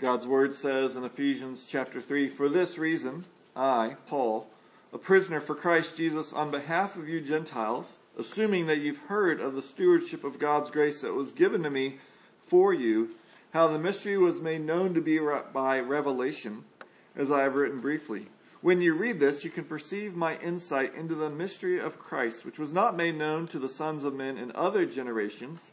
God's word says in Ephesians chapter 3 For this reason, I, Paul, a prisoner for Christ Jesus, on behalf of you Gentiles, assuming that you've heard of the stewardship of God's grace that was given to me for you, how the mystery was made known to be by revelation, as I have written briefly. When you read this, you can perceive my insight into the mystery of Christ, which was not made known to the sons of men in other generations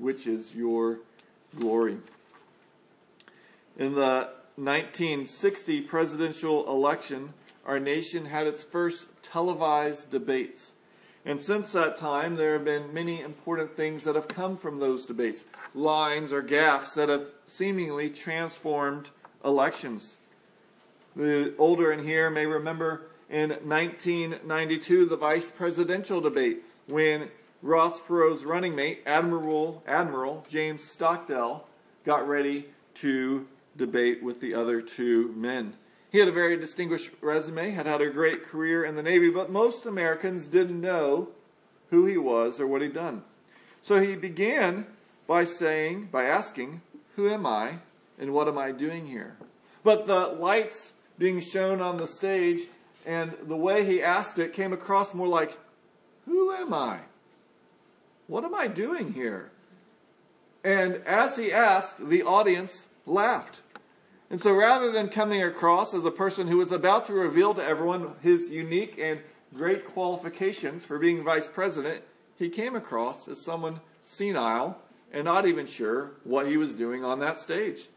which is your glory. In the 1960 presidential election, our nation had its first televised debates. And since that time, there have been many important things that have come from those debates, lines or gaffes that have seemingly transformed elections. The older in here may remember in 1992 the vice presidential debate when Ross Perot's running mate, Admiral, Admiral James Stockdale, got ready to debate with the other two men. He had a very distinguished resume, had had a great career in the Navy, but most Americans didn't know who he was or what he'd done. So he began by saying, by asking, Who am I and what am I doing here? But the lights being shown on the stage and the way he asked it came across more like, Who am I? What am I doing here? And as he asked, the audience laughed. And so rather than coming across as a person who was about to reveal to everyone his unique and great qualifications for being vice president, he came across as someone senile and not even sure what he was doing on that stage.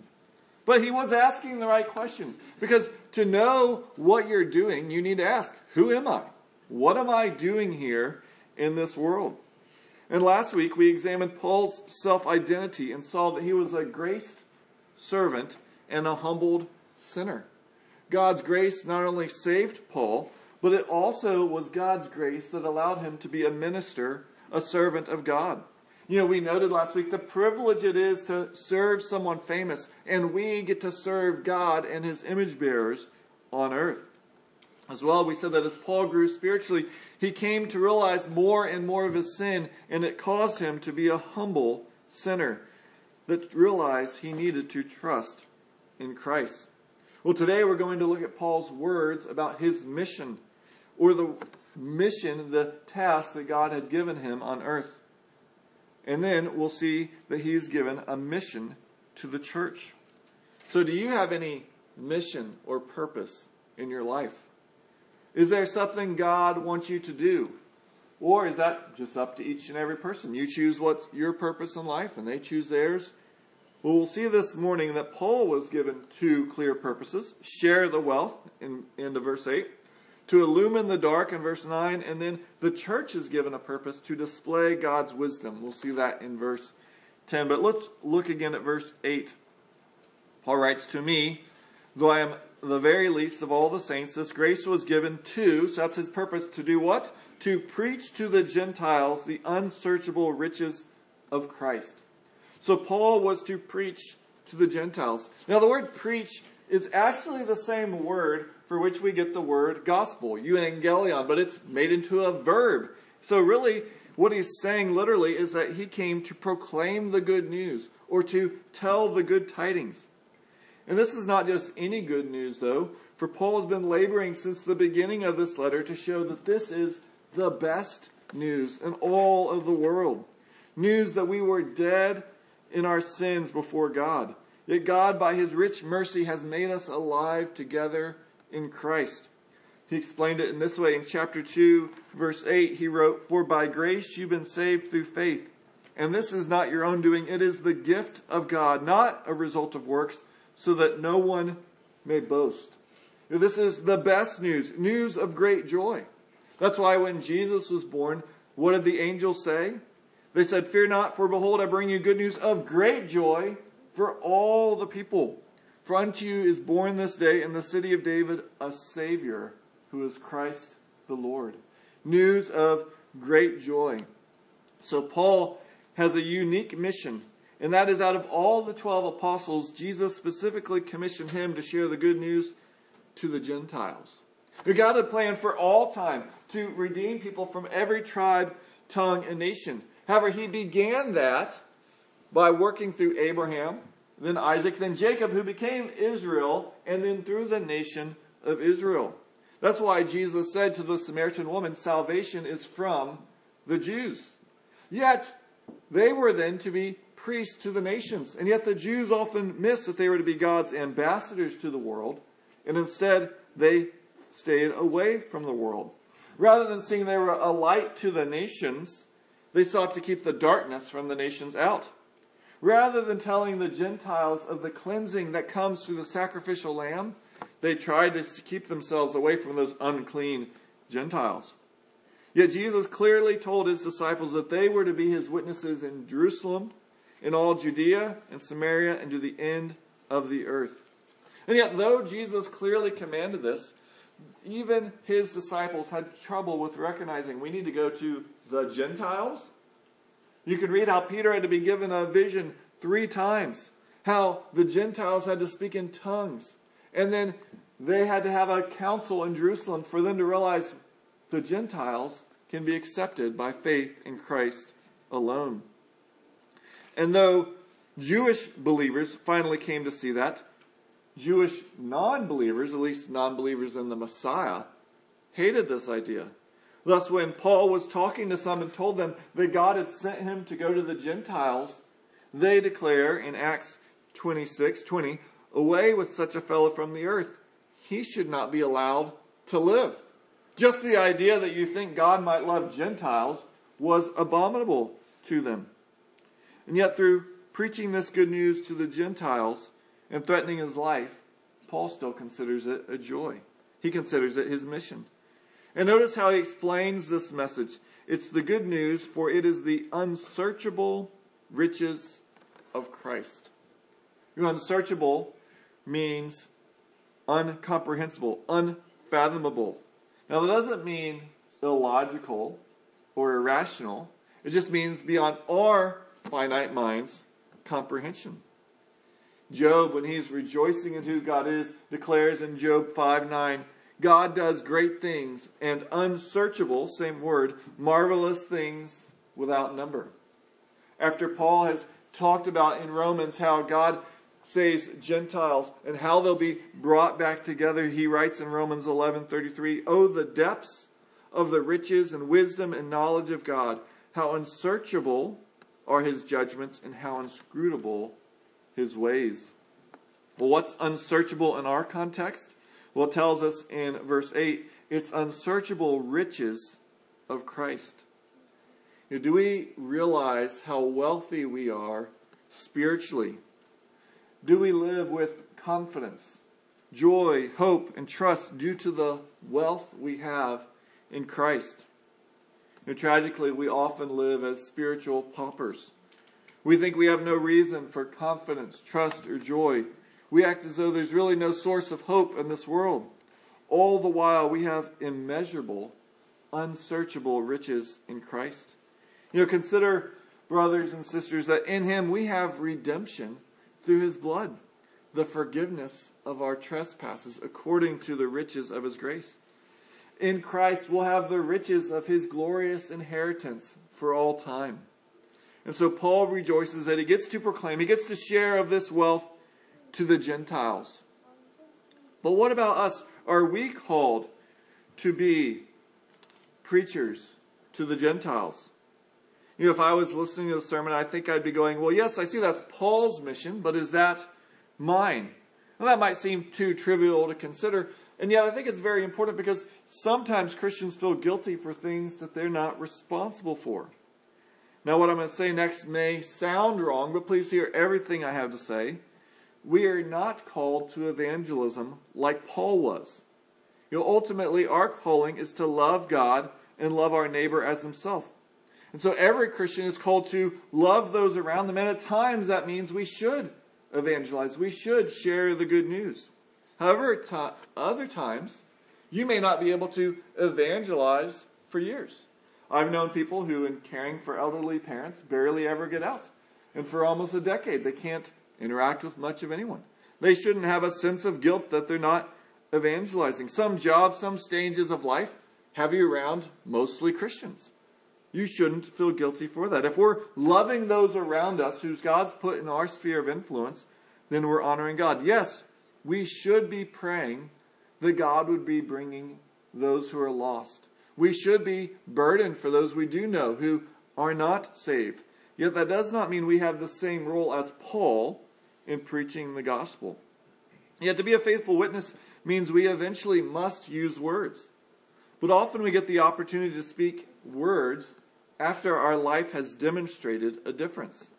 But he was asking the right questions because to know what you're doing, you need to ask, who am I? What am I doing here in this world? And last week we examined Paul's self identity and saw that he was a graced servant and a humbled sinner. God's grace not only saved Paul, but it also was God's grace that allowed him to be a minister, a servant of God. You know, we noted last week the privilege it is to serve someone famous, and we get to serve God and his image bearers on earth. As well, we said that as Paul grew spiritually, he came to realize more and more of his sin, and it caused him to be a humble sinner that realized he needed to trust in Christ. Well, today we're going to look at Paul's words about his mission, or the mission, the task that God had given him on earth. And then we'll see that he's given a mission to the church. So, do you have any mission or purpose in your life? Is there something God wants you to do? Or is that just up to each and every person? You choose what's your purpose in life and they choose theirs. Well, we'll see this morning that Paul was given two clear purposes share the wealth in, into verse 8, to illumine the dark in verse 9, and then the church is given a purpose to display God's wisdom. We'll see that in verse 10. But let's look again at verse 8. Paul writes to me, though I am the very least of all the saints, this grace was given to, so that's his purpose, to do what? To preach to the Gentiles the unsearchable riches of Christ. So Paul was to preach to the Gentiles. Now, the word preach is actually the same word for which we get the word gospel, euangelion, but it's made into a verb. So, really, what he's saying literally is that he came to proclaim the good news or to tell the good tidings. And this is not just any good news, though, for Paul has been laboring since the beginning of this letter to show that this is the best news in all of the world. News that we were dead in our sins before God, Yet God, by his rich mercy, has made us alive together in Christ. He explained it in this way in chapter 2, verse 8. He wrote, For by grace you've been saved through faith. And this is not your own doing, it is the gift of God, not a result of works, so that no one may boast. This is the best news, news of great joy. That's why when Jesus was born, what did the angels say? They said, Fear not, for behold, I bring you good news of great joy for all the people. For unto you is born this day in the city of David a Savior, who is Christ the Lord. News of great joy. So Paul has a unique mission, and that is out of all the 12 apostles, Jesus specifically commissioned him to share the good news to the Gentiles. God had planned for all time to redeem people from every tribe, tongue, and nation. However, he began that by working through Abraham, then Isaac, then Jacob, who became Israel, and then through the nation of Israel. That's why Jesus said to the Samaritan woman, Salvation is from the Jews. Yet, they were then to be priests to the nations. And yet, the Jews often miss that they were to be God's ambassadors to the world, and instead, they stayed away from the world. Rather than seeing they were a light to the nations, they sought to keep the darkness from the nations out. Rather than telling the Gentiles of the cleansing that comes through the sacrificial lamb, they tried to keep themselves away from those unclean Gentiles. Yet Jesus clearly told his disciples that they were to be his witnesses in Jerusalem, in all Judea and Samaria, and to the end of the earth. And yet, though Jesus clearly commanded this, even his disciples had trouble with recognizing we need to go to the Gentiles. You can read how Peter had to be given a vision three times, how the Gentiles had to speak in tongues, and then they had to have a council in Jerusalem for them to realize the Gentiles can be accepted by faith in Christ alone. And though Jewish believers finally came to see that, Jewish non believers, at least non believers in the Messiah, hated this idea. Thus, when Paul was talking to some and told them that God had sent him to go to the Gentiles, they declare in Acts 26 20, Away with such a fellow from the earth. He should not be allowed to live. Just the idea that you think God might love Gentiles was abominable to them. And yet, through preaching this good news to the Gentiles, and threatening his life, Paul still considers it a joy. He considers it his mission. And notice how he explains this message. It's the good news, for it is the unsearchable riches of Christ. You know, unsearchable means uncomprehensible, unfathomable. Now, that doesn't mean illogical or irrational. It just means beyond our finite minds' comprehension. Job, when he's rejoicing in who God is, declares in Job 5 9, God does great things and unsearchable, same word, marvelous things without number. After Paul has talked about in Romans how God saves Gentiles and how they'll be brought back together, he writes in Romans 11:33, "Oh the depths of the riches and wisdom and knowledge of God, how unsearchable are his judgments and how inscrutable his ways. Well, what's unsearchable in our context? Well, it tells us in verse 8 it's unsearchable riches of Christ. Do we realize how wealthy we are spiritually? Do we live with confidence, joy, hope, and trust due to the wealth we have in Christ? You know, tragically, we often live as spiritual paupers. We think we have no reason for confidence, trust, or joy. We act as though there's really no source of hope in this world. All the while, we have immeasurable, unsearchable riches in Christ. You know, consider, brothers and sisters, that in Him we have redemption through His blood, the forgiveness of our trespasses according to the riches of His grace. In Christ, we'll have the riches of His glorious inheritance for all time. And so Paul rejoices that he gets to proclaim, he gets to share of this wealth to the Gentiles. But what about us? Are we called to be preachers to the Gentiles? You know, if I was listening to the sermon, I think I'd be going, well, yes, I see that's Paul's mission, but is that mine. Well, that might seem too trivial to consider, and yet I think it's very important because sometimes Christians feel guilty for things that they're not responsible for. Now, what I'm going to say next may sound wrong, but please hear everything I have to say. We are not called to evangelism like Paul was. You know, ultimately, our calling is to love God and love our neighbor as himself. And so every Christian is called to love those around them, and at times that means we should evangelize. We should share the good news. However, at other times, you may not be able to evangelize for years. I've known people who, in caring for elderly parents, barely ever get out. And for almost a decade, they can't interact with much of anyone. They shouldn't have a sense of guilt that they're not evangelizing. Some jobs, some stages of life have you around mostly Christians. You shouldn't feel guilty for that. If we're loving those around us whose God's put in our sphere of influence, then we're honoring God. Yes, we should be praying that God would be bringing those who are lost we should be burdened for those we do know who are not saved. Yet that does not mean we have the same role as Paul in preaching the gospel. Yet to be a faithful witness means we eventually must use words. But often we get the opportunity to speak words after our life has demonstrated a difference.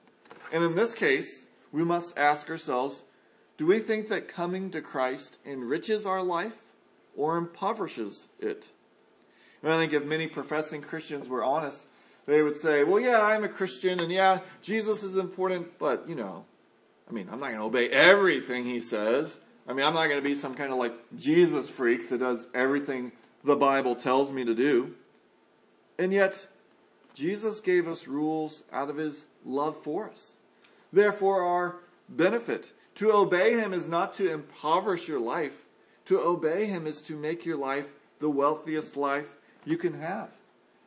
And in this case, we must ask ourselves do we think that coming to Christ enriches our life or impoverishes it? And I think if many professing Christians were honest, they would say, well, yeah, I'm a Christian, and yeah, Jesus is important, but, you know, I mean, I'm not going to obey everything he says. I mean, I'm not going to be some kind of like Jesus freak that does everything the Bible tells me to do. And yet, Jesus gave us rules out of his love for us. Therefore, our benefit. To obey him is not to impoverish your life. To obey him is to make your life the wealthiest life you can have.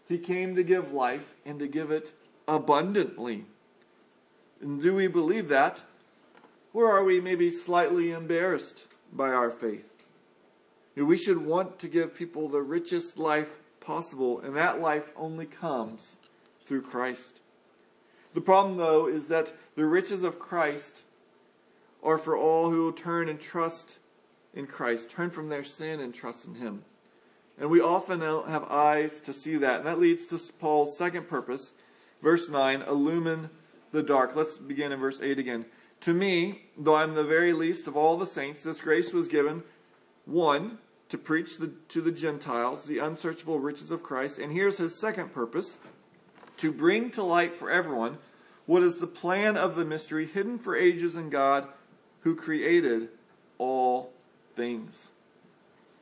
He came to give life and to give it abundantly. And do we believe that? Or are we maybe slightly embarrassed by our faith? We should want to give people the richest life possible, and that life only comes through Christ. The problem, though, is that the riches of Christ are for all who will turn and trust in Christ, turn from their sin and trust in Him. And we often don't have eyes to see that. And that leads to Paul's second purpose. Verse 9, illumine the dark. Let's begin in verse 8 again. To me, though I'm the very least of all the saints, this grace was given one, to preach the, to the Gentiles the unsearchable riches of Christ. And here's his second purpose to bring to light for everyone what is the plan of the mystery hidden for ages in God who created all things.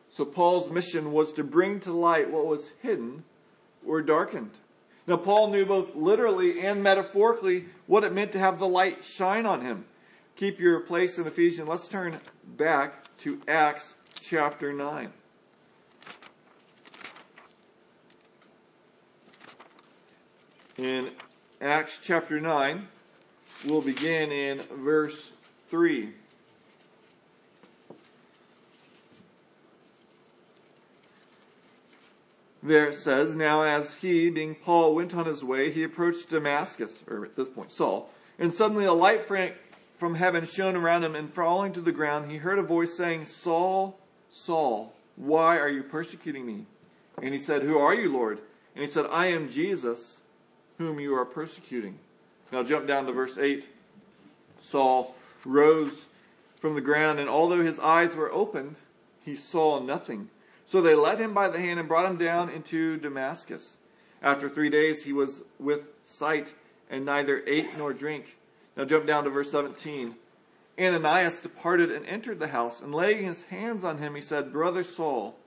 So Paul's mission was to bring to light what was hidden or darkened. Now, Paul knew both literally and metaphorically what it meant to have the light shine on him. Keep your place in Ephesians. Let's turn back to Acts chapter 9. In Acts chapter 9, we'll begin in verse 3. there it says, Now as he, being Paul, went on his way, he approached Damascus, or at this point Saul, and suddenly a light from heaven shone around him, and falling to the ground, he heard a voice saying, Saul, Saul, why are you persecuting me? And he said, Who are you, Lord? And he said, I am Jesus, whom you are persecuting. Now jump down to verse 8. Saul rose from the ground, and although his eyes were opened, he saw nothing. So they led him by the hand and brought him down into Damascus. After three days, he was with sight and neither ate nor drank. Now jump down to verse 17. Ananias departed and entered the house, and laying his hands on him, he said, Brother Saul,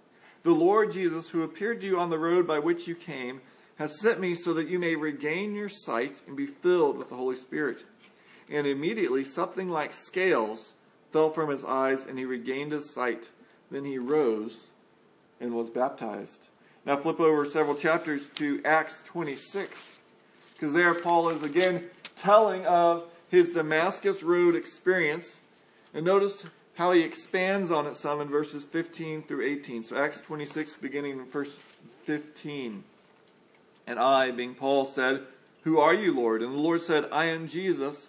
the Lord Jesus, who appeared to you on the road by which you came, has sent me so that you may regain your sight and be filled with the Holy Spirit. And immediately something like scales fell from his eyes, and he regained his sight. Then he rose and was baptized. Now flip over several chapters to Acts 26, because there Paul is again telling of his Damascus Road experience. And notice how he expands on it some in verses 15 through 18. So Acts 26, beginning in verse 15. And I, being Paul, said, Who are you, Lord? And the Lord said, I am Jesus,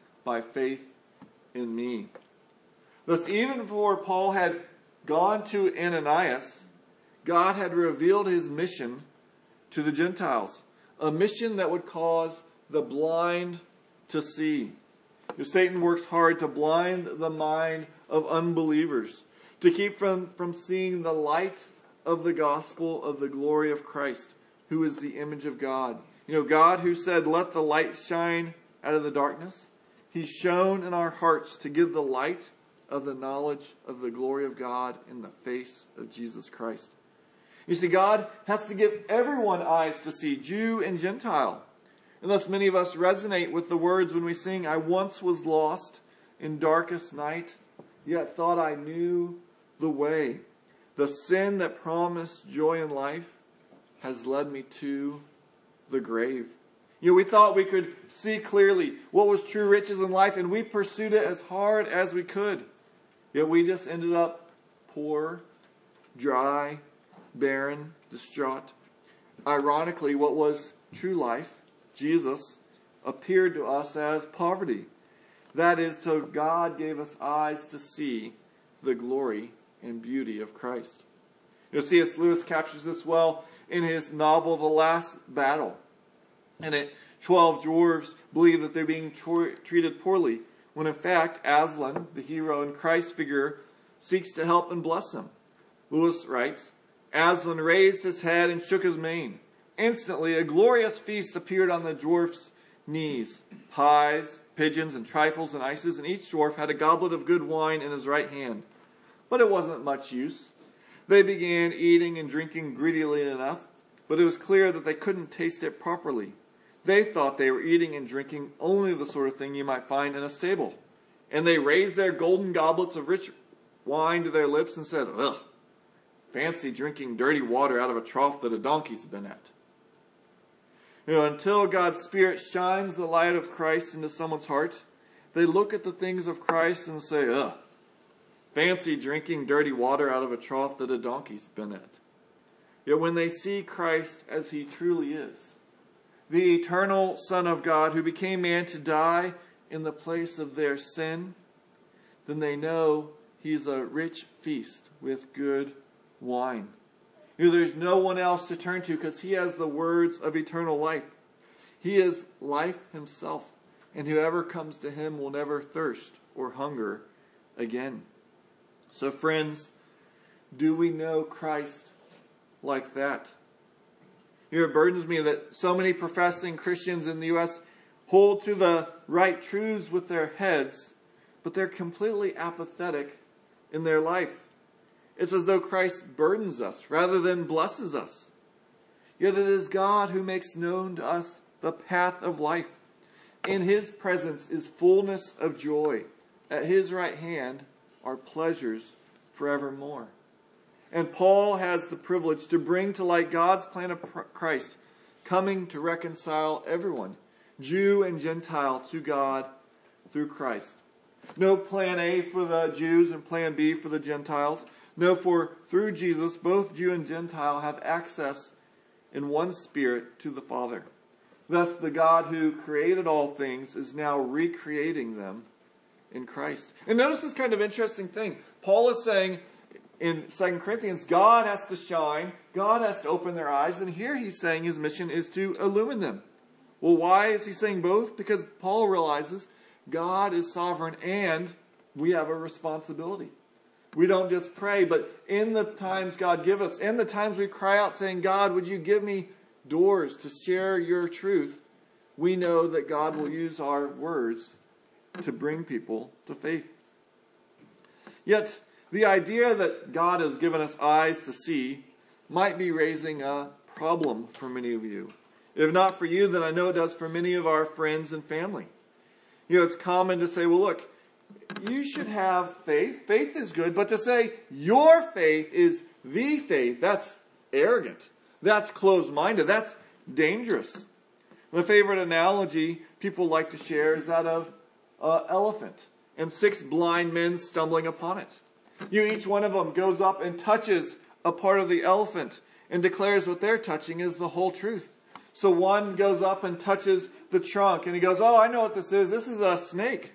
by faith in me. Thus, even before Paul had gone to Ananias, God had revealed his mission to the Gentiles, a mission that would cause the blind to see. If Satan works hard to blind the mind of unbelievers, to keep them from seeing the light of the gospel of the glory of Christ, who is the image of God. You know, God who said, Let the light shine out of the darkness, He's shown in our hearts to give the light of the knowledge of the glory of God in the face of Jesus Christ. You see, God has to give everyone eyes to see, Jew and Gentile. And thus many of us resonate with the words when we sing, I once was lost in darkest night, yet thought I knew the way. The sin that promised joy in life has led me to the grave. You know, we thought we could see clearly what was true riches in life, and we pursued it as hard as we could. Yet we just ended up poor, dry, barren, distraught. Ironically, what was true life, Jesus, appeared to us as poverty. That is, till God gave us eyes to see the glory and beauty of Christ. You know, C.S. Lewis captures this well in his novel, The Last Battle. And it, 12 dwarves believe that they're being treated poorly, when in fact, Aslan, the hero and Christ figure, seeks to help and bless them. Lewis writes, Aslan raised his head and shook his mane. Instantly, a glorious feast appeared on the dwarf's knees pies, pigeons, and trifles and ices, and each dwarf had a goblet of good wine in his right hand. But it wasn't much use. They began eating and drinking greedily enough, but it was clear that they couldn't taste it properly. They thought they were eating and drinking only the sort of thing you might find in a stable. And they raised their golden goblets of rich wine to their lips and said, Ugh, fancy drinking dirty water out of a trough that a donkey's been at. You know, until God's Spirit shines the light of Christ into someone's heart, they look at the things of Christ and say, Ugh, fancy drinking dirty water out of a trough that a donkey's been at. Yet when they see Christ as he truly is, the eternal Son of God who became man to die in the place of their sin, then they know he's a rich feast with good wine. You know, there's no one else to turn to because he has the words of eternal life. He is life himself, and whoever comes to him will never thirst or hunger again. So, friends, do we know Christ like that? You know, it burdens me that so many professing Christians in the U.S. hold to the right truths with their heads, but they're completely apathetic in their life. It's as though Christ burdens us rather than blesses us. Yet it is God who makes known to us the path of life. In his presence is fullness of joy. At his right hand are pleasures forevermore. And Paul has the privilege to bring to light God's plan of Christ, coming to reconcile everyone, Jew and Gentile, to God through Christ. No plan A for the Jews and plan B for the Gentiles. No, for through Jesus, both Jew and Gentile have access in one spirit to the Father. Thus, the God who created all things is now recreating them in Christ. And notice this kind of interesting thing. Paul is saying in 2 Corinthians, God has to shine, God has to open their eyes, and here he's saying his mission is to illumine them. Well, why is he saying both? Because Paul realizes God is sovereign and we have a responsibility. We don't just pray, but in the times God give us, in the times we cry out saying, God, would you give me doors to share your truth? We know that God will use our words to bring people to faith. Yet, the idea that God has given us eyes to see might be raising a problem for many of you. If not for you, then I know it does for many of our friends and family. You know, it's common to say, well, look, you should have faith. Faith is good, but to say your faith is the faith, that's arrogant. That's closed minded. That's dangerous. My favorite analogy people like to share is that of an elephant and six blind men stumbling upon it. You, each one of them goes up and touches a part of the elephant and declares what they're touching is the whole truth. So one goes up and touches the trunk and he goes, Oh, I know what this is. This is a snake.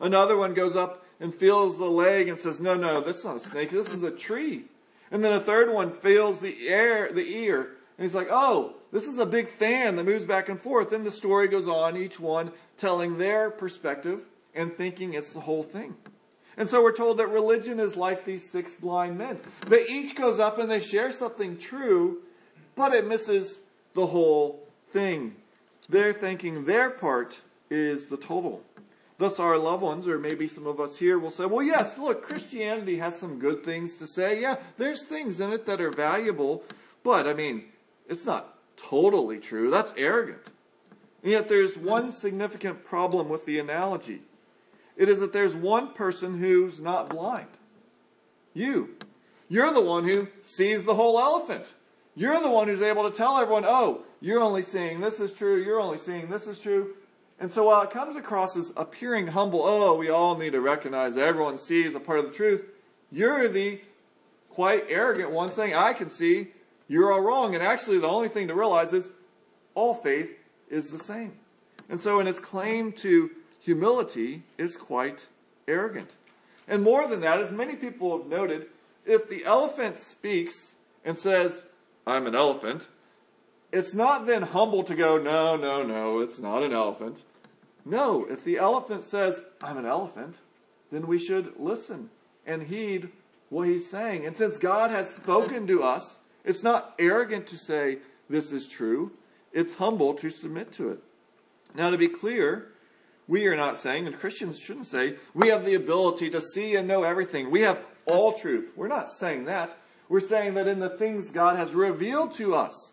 Another one goes up and feels the leg and says, No, no, that's not a snake. This is a tree. And then a third one feels the air, the ear, and he's like, Oh, this is a big fan that moves back and forth. Then the story goes on, each one telling their perspective and thinking it's the whole thing. And so we're told that religion is like these six blind men. They each goes up and they share something true, but it misses the whole thing. They're thinking their part is the total. Thus, our loved ones, or maybe some of us here, will say, Well, yes, look, Christianity has some good things to say. Yeah, there's things in it that are valuable, but I mean, it's not totally true. That's arrogant. And yet, there's one significant problem with the analogy it is that there's one person who's not blind. You. You're the one who sees the whole elephant. You're the one who's able to tell everyone, oh, you're only seeing this is true, you're only seeing this is true. And so while it comes across as appearing humble, oh, we all need to recognize that everyone sees a part of the truth, you're the quite arrogant one saying, I can see, you're all wrong. And actually, the only thing to realize is all faith is the same. And so, in its claim to humility, is quite arrogant. And more than that, as many people have noted, if the elephant speaks and says, I'm an elephant, it's not then humble to go, no, no, no, it's not an elephant. No, if the elephant says, I'm an elephant, then we should listen and heed what he's saying. And since God has spoken to us, it's not arrogant to say, this is true. It's humble to submit to it. Now, to be clear, we are not saying, and Christians shouldn't say, we have the ability to see and know everything. We have all truth. We're not saying that. We're saying that in the things God has revealed to us,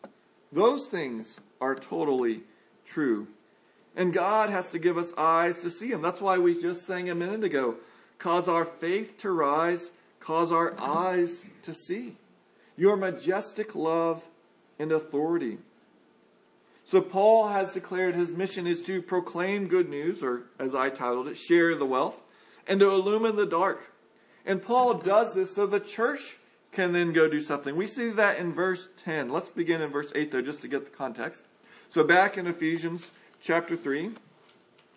those things are totally true. And God has to give us eyes to see them. That's why we just sang a minute ago. Cause our faith to rise, cause our eyes to see. Your majestic love and authority. So Paul has declared his mission is to proclaim good news, or as I titled it, share the wealth, and to illumine the dark. And Paul does this so the church can then go do something. We see that in verse 10. Let's begin in verse 8, though, just to get the context. So, back in Ephesians chapter 3,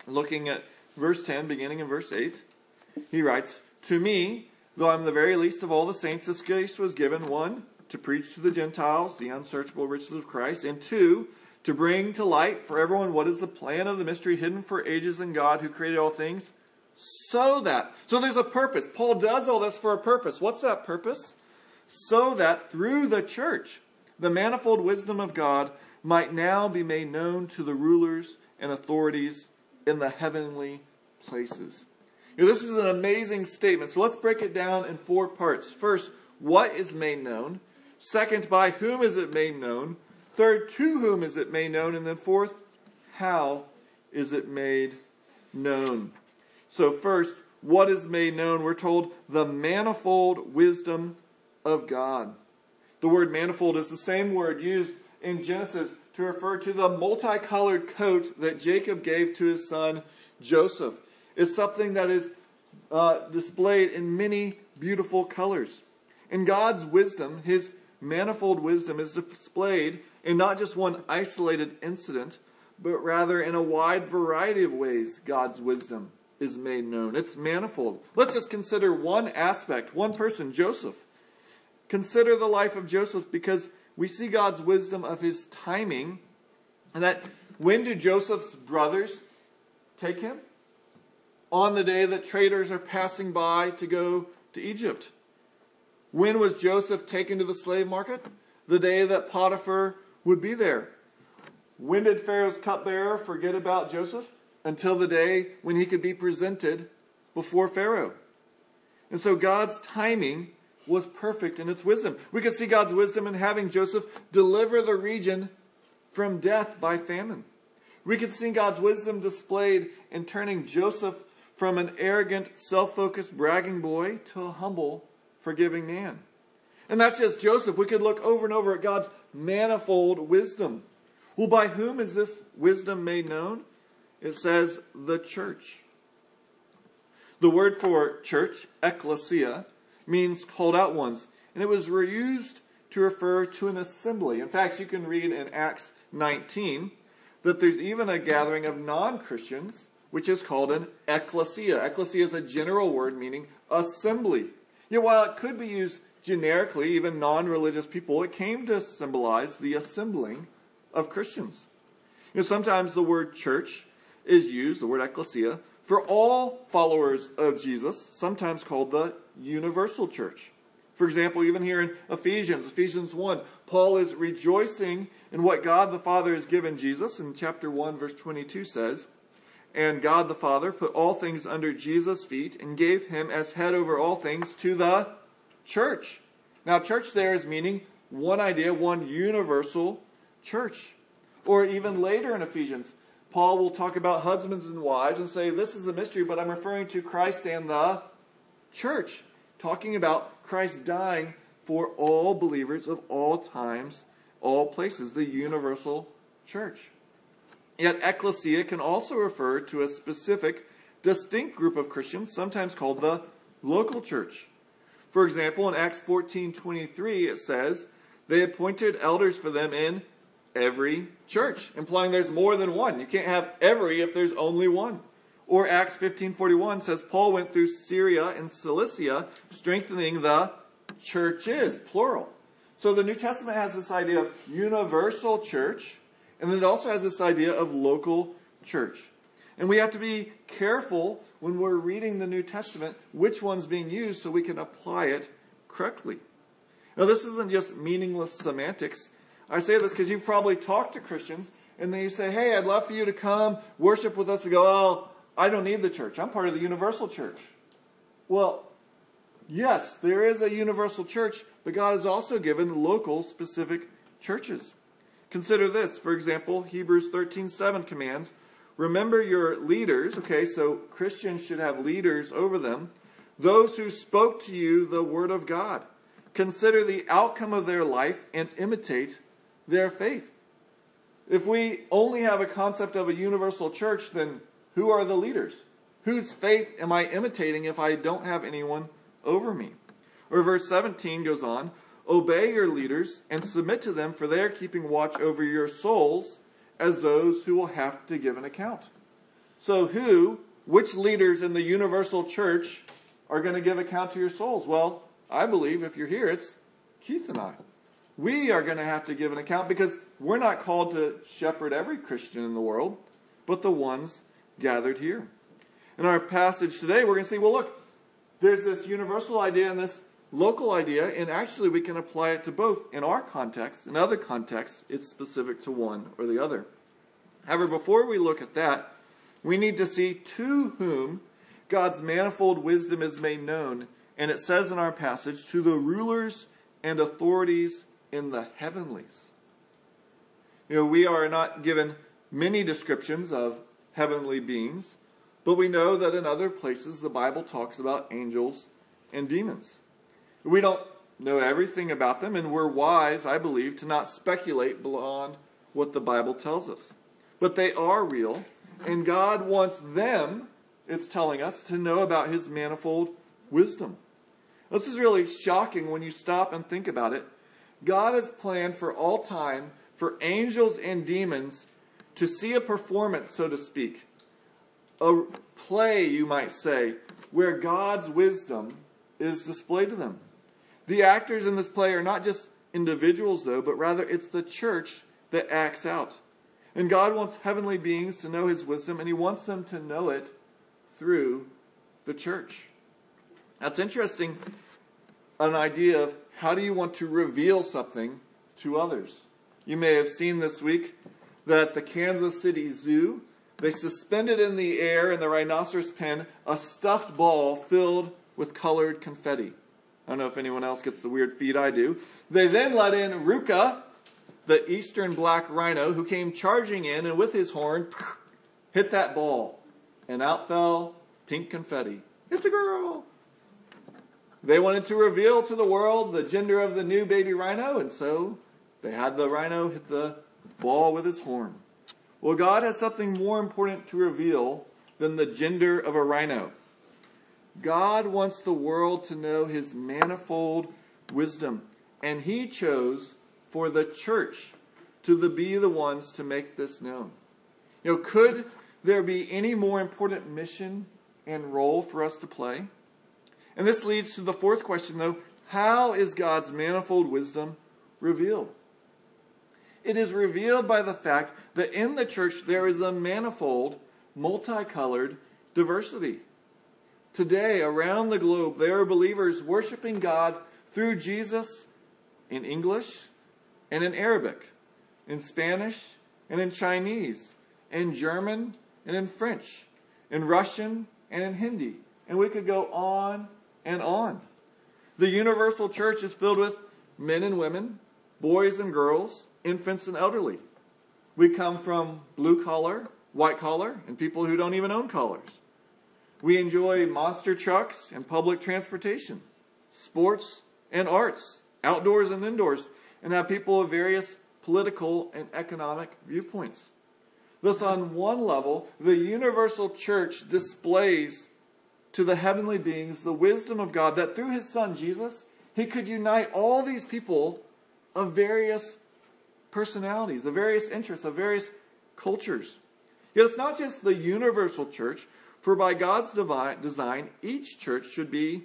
looking at verse 10, beginning in verse 8, he writes, To me, though I'm the very least of all the saints, this grace was given one, to preach to the Gentiles the unsearchable riches of Christ, and two, to bring to light for everyone what is the plan of the mystery hidden for ages in God who created all things, so that. So there's a purpose. Paul does all this for a purpose. What's that purpose? so that through the church the manifold wisdom of God might now be made known to the rulers and authorities in the heavenly places. This is an amazing statement. So let's break it down in four parts. First, what is made known? Second, by whom is it made known? Third, to whom is it made known? And then fourth, how is it made known? So, first, what is made known? We're told the manifold wisdom of God. The word manifold is the same word used in Genesis to refer to the multicolored coat that Jacob gave to his son Joseph. It's something that is uh, displayed in many beautiful colors. In God's wisdom, his manifold wisdom is displayed in not just one isolated incident, but rather in a wide variety of ways God's wisdom is made known. It's manifold. Let's just consider one aspect, one person, Joseph. Consider the life of Joseph because we see God's wisdom of his timing. And that when do Joseph's brothers take him? On the day that traders are passing by to go to Egypt. When was Joseph taken to the slave market? The day that Potiphar would be there. When did Pharaoh's cupbearer forget about Joseph? Until the day when he could be presented before Pharaoh. And so God's timing was perfect in its wisdom. We could see God's wisdom in having Joseph deliver the region from death by famine. We could see God's wisdom displayed in turning Joseph from an arrogant, self focused, bragging boy to a humble, forgiving man. And that's just Joseph. We could look over and over at God's manifold wisdom. Well, by whom is this wisdom made known? It says the church. The word for church, ecclesia, means called out ones, and it was reused to refer to an assembly. In fact, you can read in Acts 19 that there's even a gathering of non Christians, which is called an ecclesia. Ecclesia is a general word meaning assembly. Yet while it could be used generically, even non religious people, it came to symbolize the assembling of Christians. You know, sometimes the word church is used, the word ecclesia, for all followers of Jesus, sometimes called the universal church. For example, even here in Ephesians, Ephesians 1, Paul is rejoicing in what God the Father has given Jesus. In chapter 1, verse 22 says, And God the Father put all things under Jesus' feet and gave him as head over all things to the church. Now, church there is meaning one idea, one universal church. Or even later in Ephesians, Paul will talk about husbands and wives and say, This is a mystery, but I'm referring to Christ and the church, talking about Christ dying for all believers of all times, all places, the universal church. Yet, ecclesia can also refer to a specific, distinct group of Christians, sometimes called the local church. For example, in Acts 14:23 it says, "They appointed elders for them in every church, implying there's more than one. You can't have every if there's only one. Or Acts 15:41 says Paul went through Syria and Cilicia strengthening the churches, plural. So the New Testament has this idea of universal church, and then it also has this idea of local church. And we have to be careful when we're reading the New Testament which one's being used so we can apply it correctly. Now, this isn't just meaningless semantics. I say this because you've probably talked to Christians and then you say, Hey, I'd love for you to come worship with us. To go, Oh, I don't need the church. I'm part of the universal church. Well, yes, there is a universal church, but God has also given local specific churches. Consider this, for example, Hebrews 13:7 commands, remember your leaders, okay, so Christians should have leaders over them, those who spoke to you the word of God. Consider the outcome of their life and imitate their faith. If we only have a concept of a universal church, then who are the leaders? Whose faith am I imitating if I don't have anyone over me? Or verse 17 goes on Obey your leaders and submit to them, for they are keeping watch over your souls as those who will have to give an account. So, who, which leaders in the universal church are going to give account to your souls? Well, I believe if you're here, it's Keith and I we are going to have to give an account because we're not called to shepherd every Christian in the world, but the ones gathered here. In our passage today, we're going to see well, look, there's this universal idea and this local idea, and actually we can apply it to both. In our context, in other contexts, it's specific to one or the other. However, before we look at that, we need to see to whom God's manifold wisdom is made known. And it says in our passage, to the rulers and authorities in the heavenlies. You know, we are not given many descriptions of heavenly beings, but we know that in other places the Bible talks about angels and demons. We don't know everything about them, and we're wise, I believe, to not speculate beyond what the Bible tells us. But they are real, and God wants them, it's telling us, to know about His manifold wisdom. This is really shocking when you stop and think about it God has planned for all time for angels and demons to see a performance, so to speak, a play, you might say, where God's wisdom is displayed to them. The actors in this play are not just individuals, though, but rather it's the church that acts out. And God wants heavenly beings to know his wisdom, and he wants them to know it through the church. That's interesting, an idea of how do you want to reveal something to others? You may have seen this week that the Kansas City Zoo, they suspended in the air in the rhinoceros pen a stuffed ball filled with colored confetti. I don't know if anyone else gets the weird feed I do. They then let in Ruka, the eastern black rhino, who came charging in and with his horn hit that ball. And out fell pink confetti. It's a girl. They wanted to reveal to the world the gender of the new baby rhino, and so they had the rhino hit the ball with his horn. Well, God has something more important to reveal than the gender of a rhino. God wants the world to know his manifold wisdom, and he chose for the church to the, be the ones to make this known. You know, could there be any more important mission and role for us to play? And this leads to the fourth question, though how is God's manifold wisdom revealed? It is revealed by the fact that in the church there is a manifold, multicolored diversity. Today, around the globe, there are believers worshiping God through Jesus in English and in Arabic, in Spanish and in Chinese, in German and in French, in Russian and in Hindi. And we could go on and on. The universal church is filled with men and women, boys and girls, infants and elderly. We come from blue collar, white collar, and people who don't even own collars. We enjoy monster trucks and public transportation, sports and arts, outdoors and indoors, and have people of various political and economic viewpoints. Thus, on one level, the universal church displays to the heavenly beings the wisdom of God that through his son Jesus, he could unite all these people of various personalities, of various interests, of various cultures. Yet it's not just the universal church, for by God's divine design, each church should be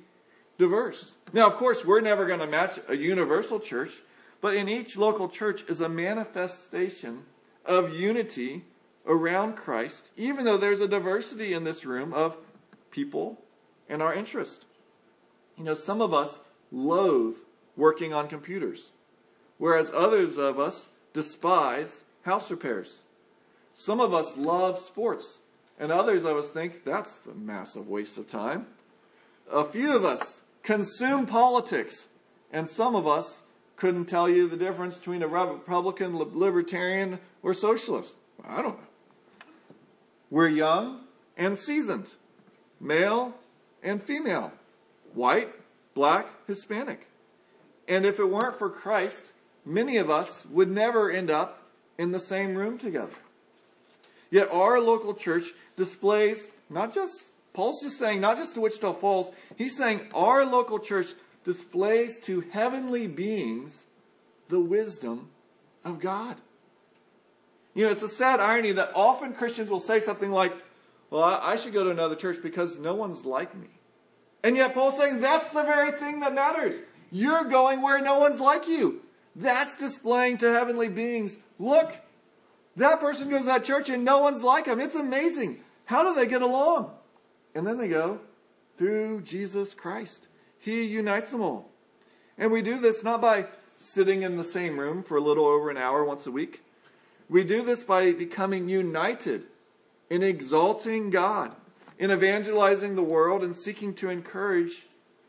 diverse. Now, of course, we're never going to match a universal church, but in each local church is a manifestation of unity around Christ, even though there's a diversity in this room of people and our interest. You know, some of us loathe working on computers, whereas others of us despise house repairs. Some of us love sports, and others of us think that's a massive waste of time. A few of us consume politics, and some of us couldn't tell you the difference between a Republican, libertarian, or socialist. I don't know. We're young and seasoned male and female, white, black, Hispanic. And if it weren't for Christ, many of us would never end up in the same room together. Yet our local church displays not just, Paul's just saying, not just to Wichita Falls, he's saying our local church displays to heavenly beings the wisdom of God. You know, it's a sad irony that often Christians will say something like, well, I should go to another church because no one's like me. And yet Paul's saying that's the very thing that matters. You're going where no one's like you. That's displaying to heavenly beings, look, that person goes to that church and no one's like him. It's amazing. How do they get along? And then they go through Jesus Christ. He unites them all. And we do this not by sitting in the same room for a little over an hour once a week. We do this by becoming united in exalting God, in evangelizing the world, and seeking to encourage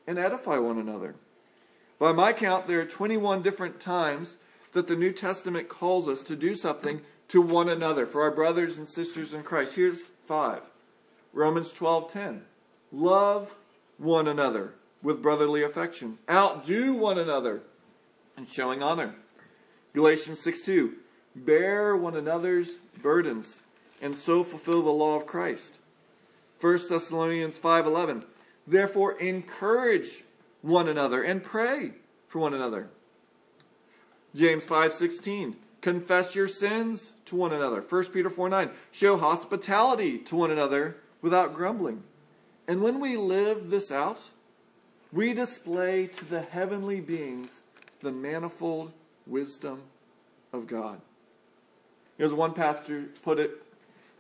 and edify one another. By my count, there are 21 different times that the New Testament calls us to do something to one another for our brothers and sisters in Christ. Here's five. Romans 12:10. Love one another with brotherly affection. Outdo one another in showing honor. Galatians 6:2. Bear one another's burdens and so fulfill the law of Christ. 1 Thessalonians 5:11 Therefore encourage one another and pray for one another. James 5:16 Confess your sins to one another. 1 Peter 4 9. Show hospitality to one another without grumbling. And when we live this out, we display to the heavenly beings the manifold wisdom of God. As one pastor put it,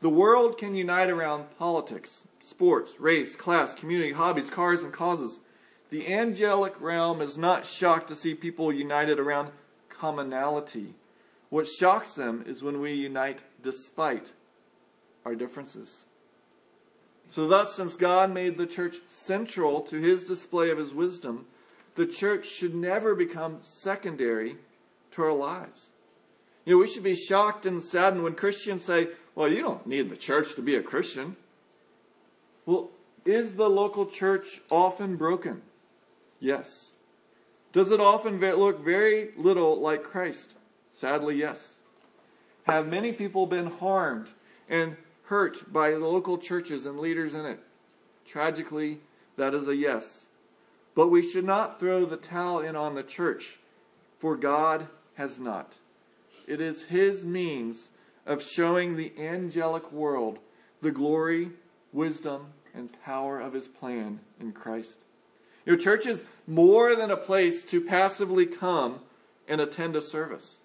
the world can unite around politics, sports, race, class, community, hobbies, cars, and causes. The angelic realm is not shocked to see people united around commonality. What shocks them is when we unite despite our differences. So, thus, since God made the church central to his display of his wisdom, the church should never become secondary to our lives. You know, we should be shocked and saddened when Christians say, well, you don't need the church to be a Christian. Well, Is the local church often broken? Yes. Does it often look very little like Christ? Sadly, yes. Have many people been harmed and hurt by the local churches and leaders in it? Tragically, that is a yes. But we should not throw the towel in on the church, for God has not. It is His means of showing the angelic world the glory, wisdom, and power of His plan in Christ. Your church is more than a place to passively come and attend a service.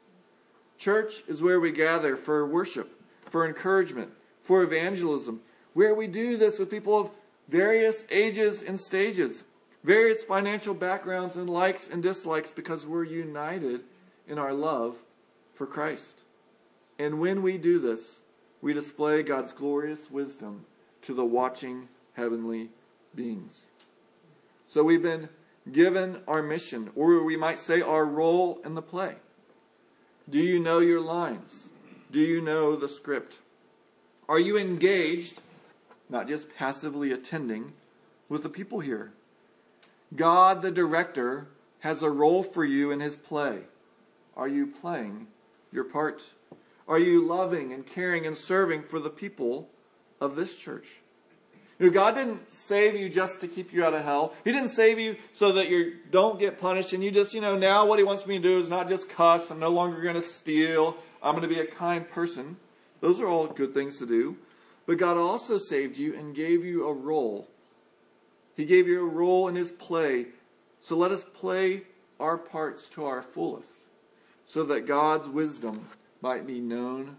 Church is where we gather for worship, for encouragement, for evangelism, where we do this with people of various ages and stages, various financial backgrounds and likes and dislikes because we're united in our love for Christ. And when we do this, we display God's glorious wisdom to the watching heavenly beings. So we've been given our mission, or we might say our role in the play. Do you know your lines? Do you know the script? Are you engaged, not just passively attending, with the people here? God, the director, has a role for you in his play. Are you playing your part? Are you loving and caring and serving for the people of this church? God didn't save you just to keep you out of hell. He didn't save you so that you don't get punished and you just, you know, now what He wants me to do is not just cuss. I'm no longer going to steal. I'm going to be a kind person. Those are all good things to do. But God also saved you and gave you a role. He gave you a role in His play. So let us play our parts to our fullest so that God's wisdom might be known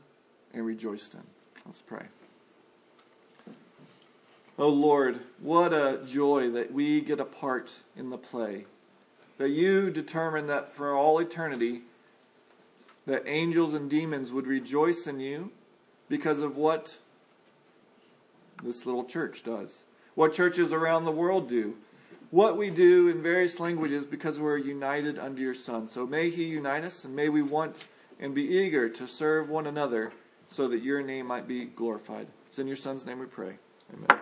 and rejoiced in. Let's pray. Oh Lord, what a joy that we get a part in the play. That you determined that for all eternity, that angels and demons would rejoice in you because of what this little church does. What churches around the world do. What we do in various languages because we're united under your Son. So may He unite us and may we want and be eager to serve one another so that your name might be glorified. It's in your Son's name we pray. Amen.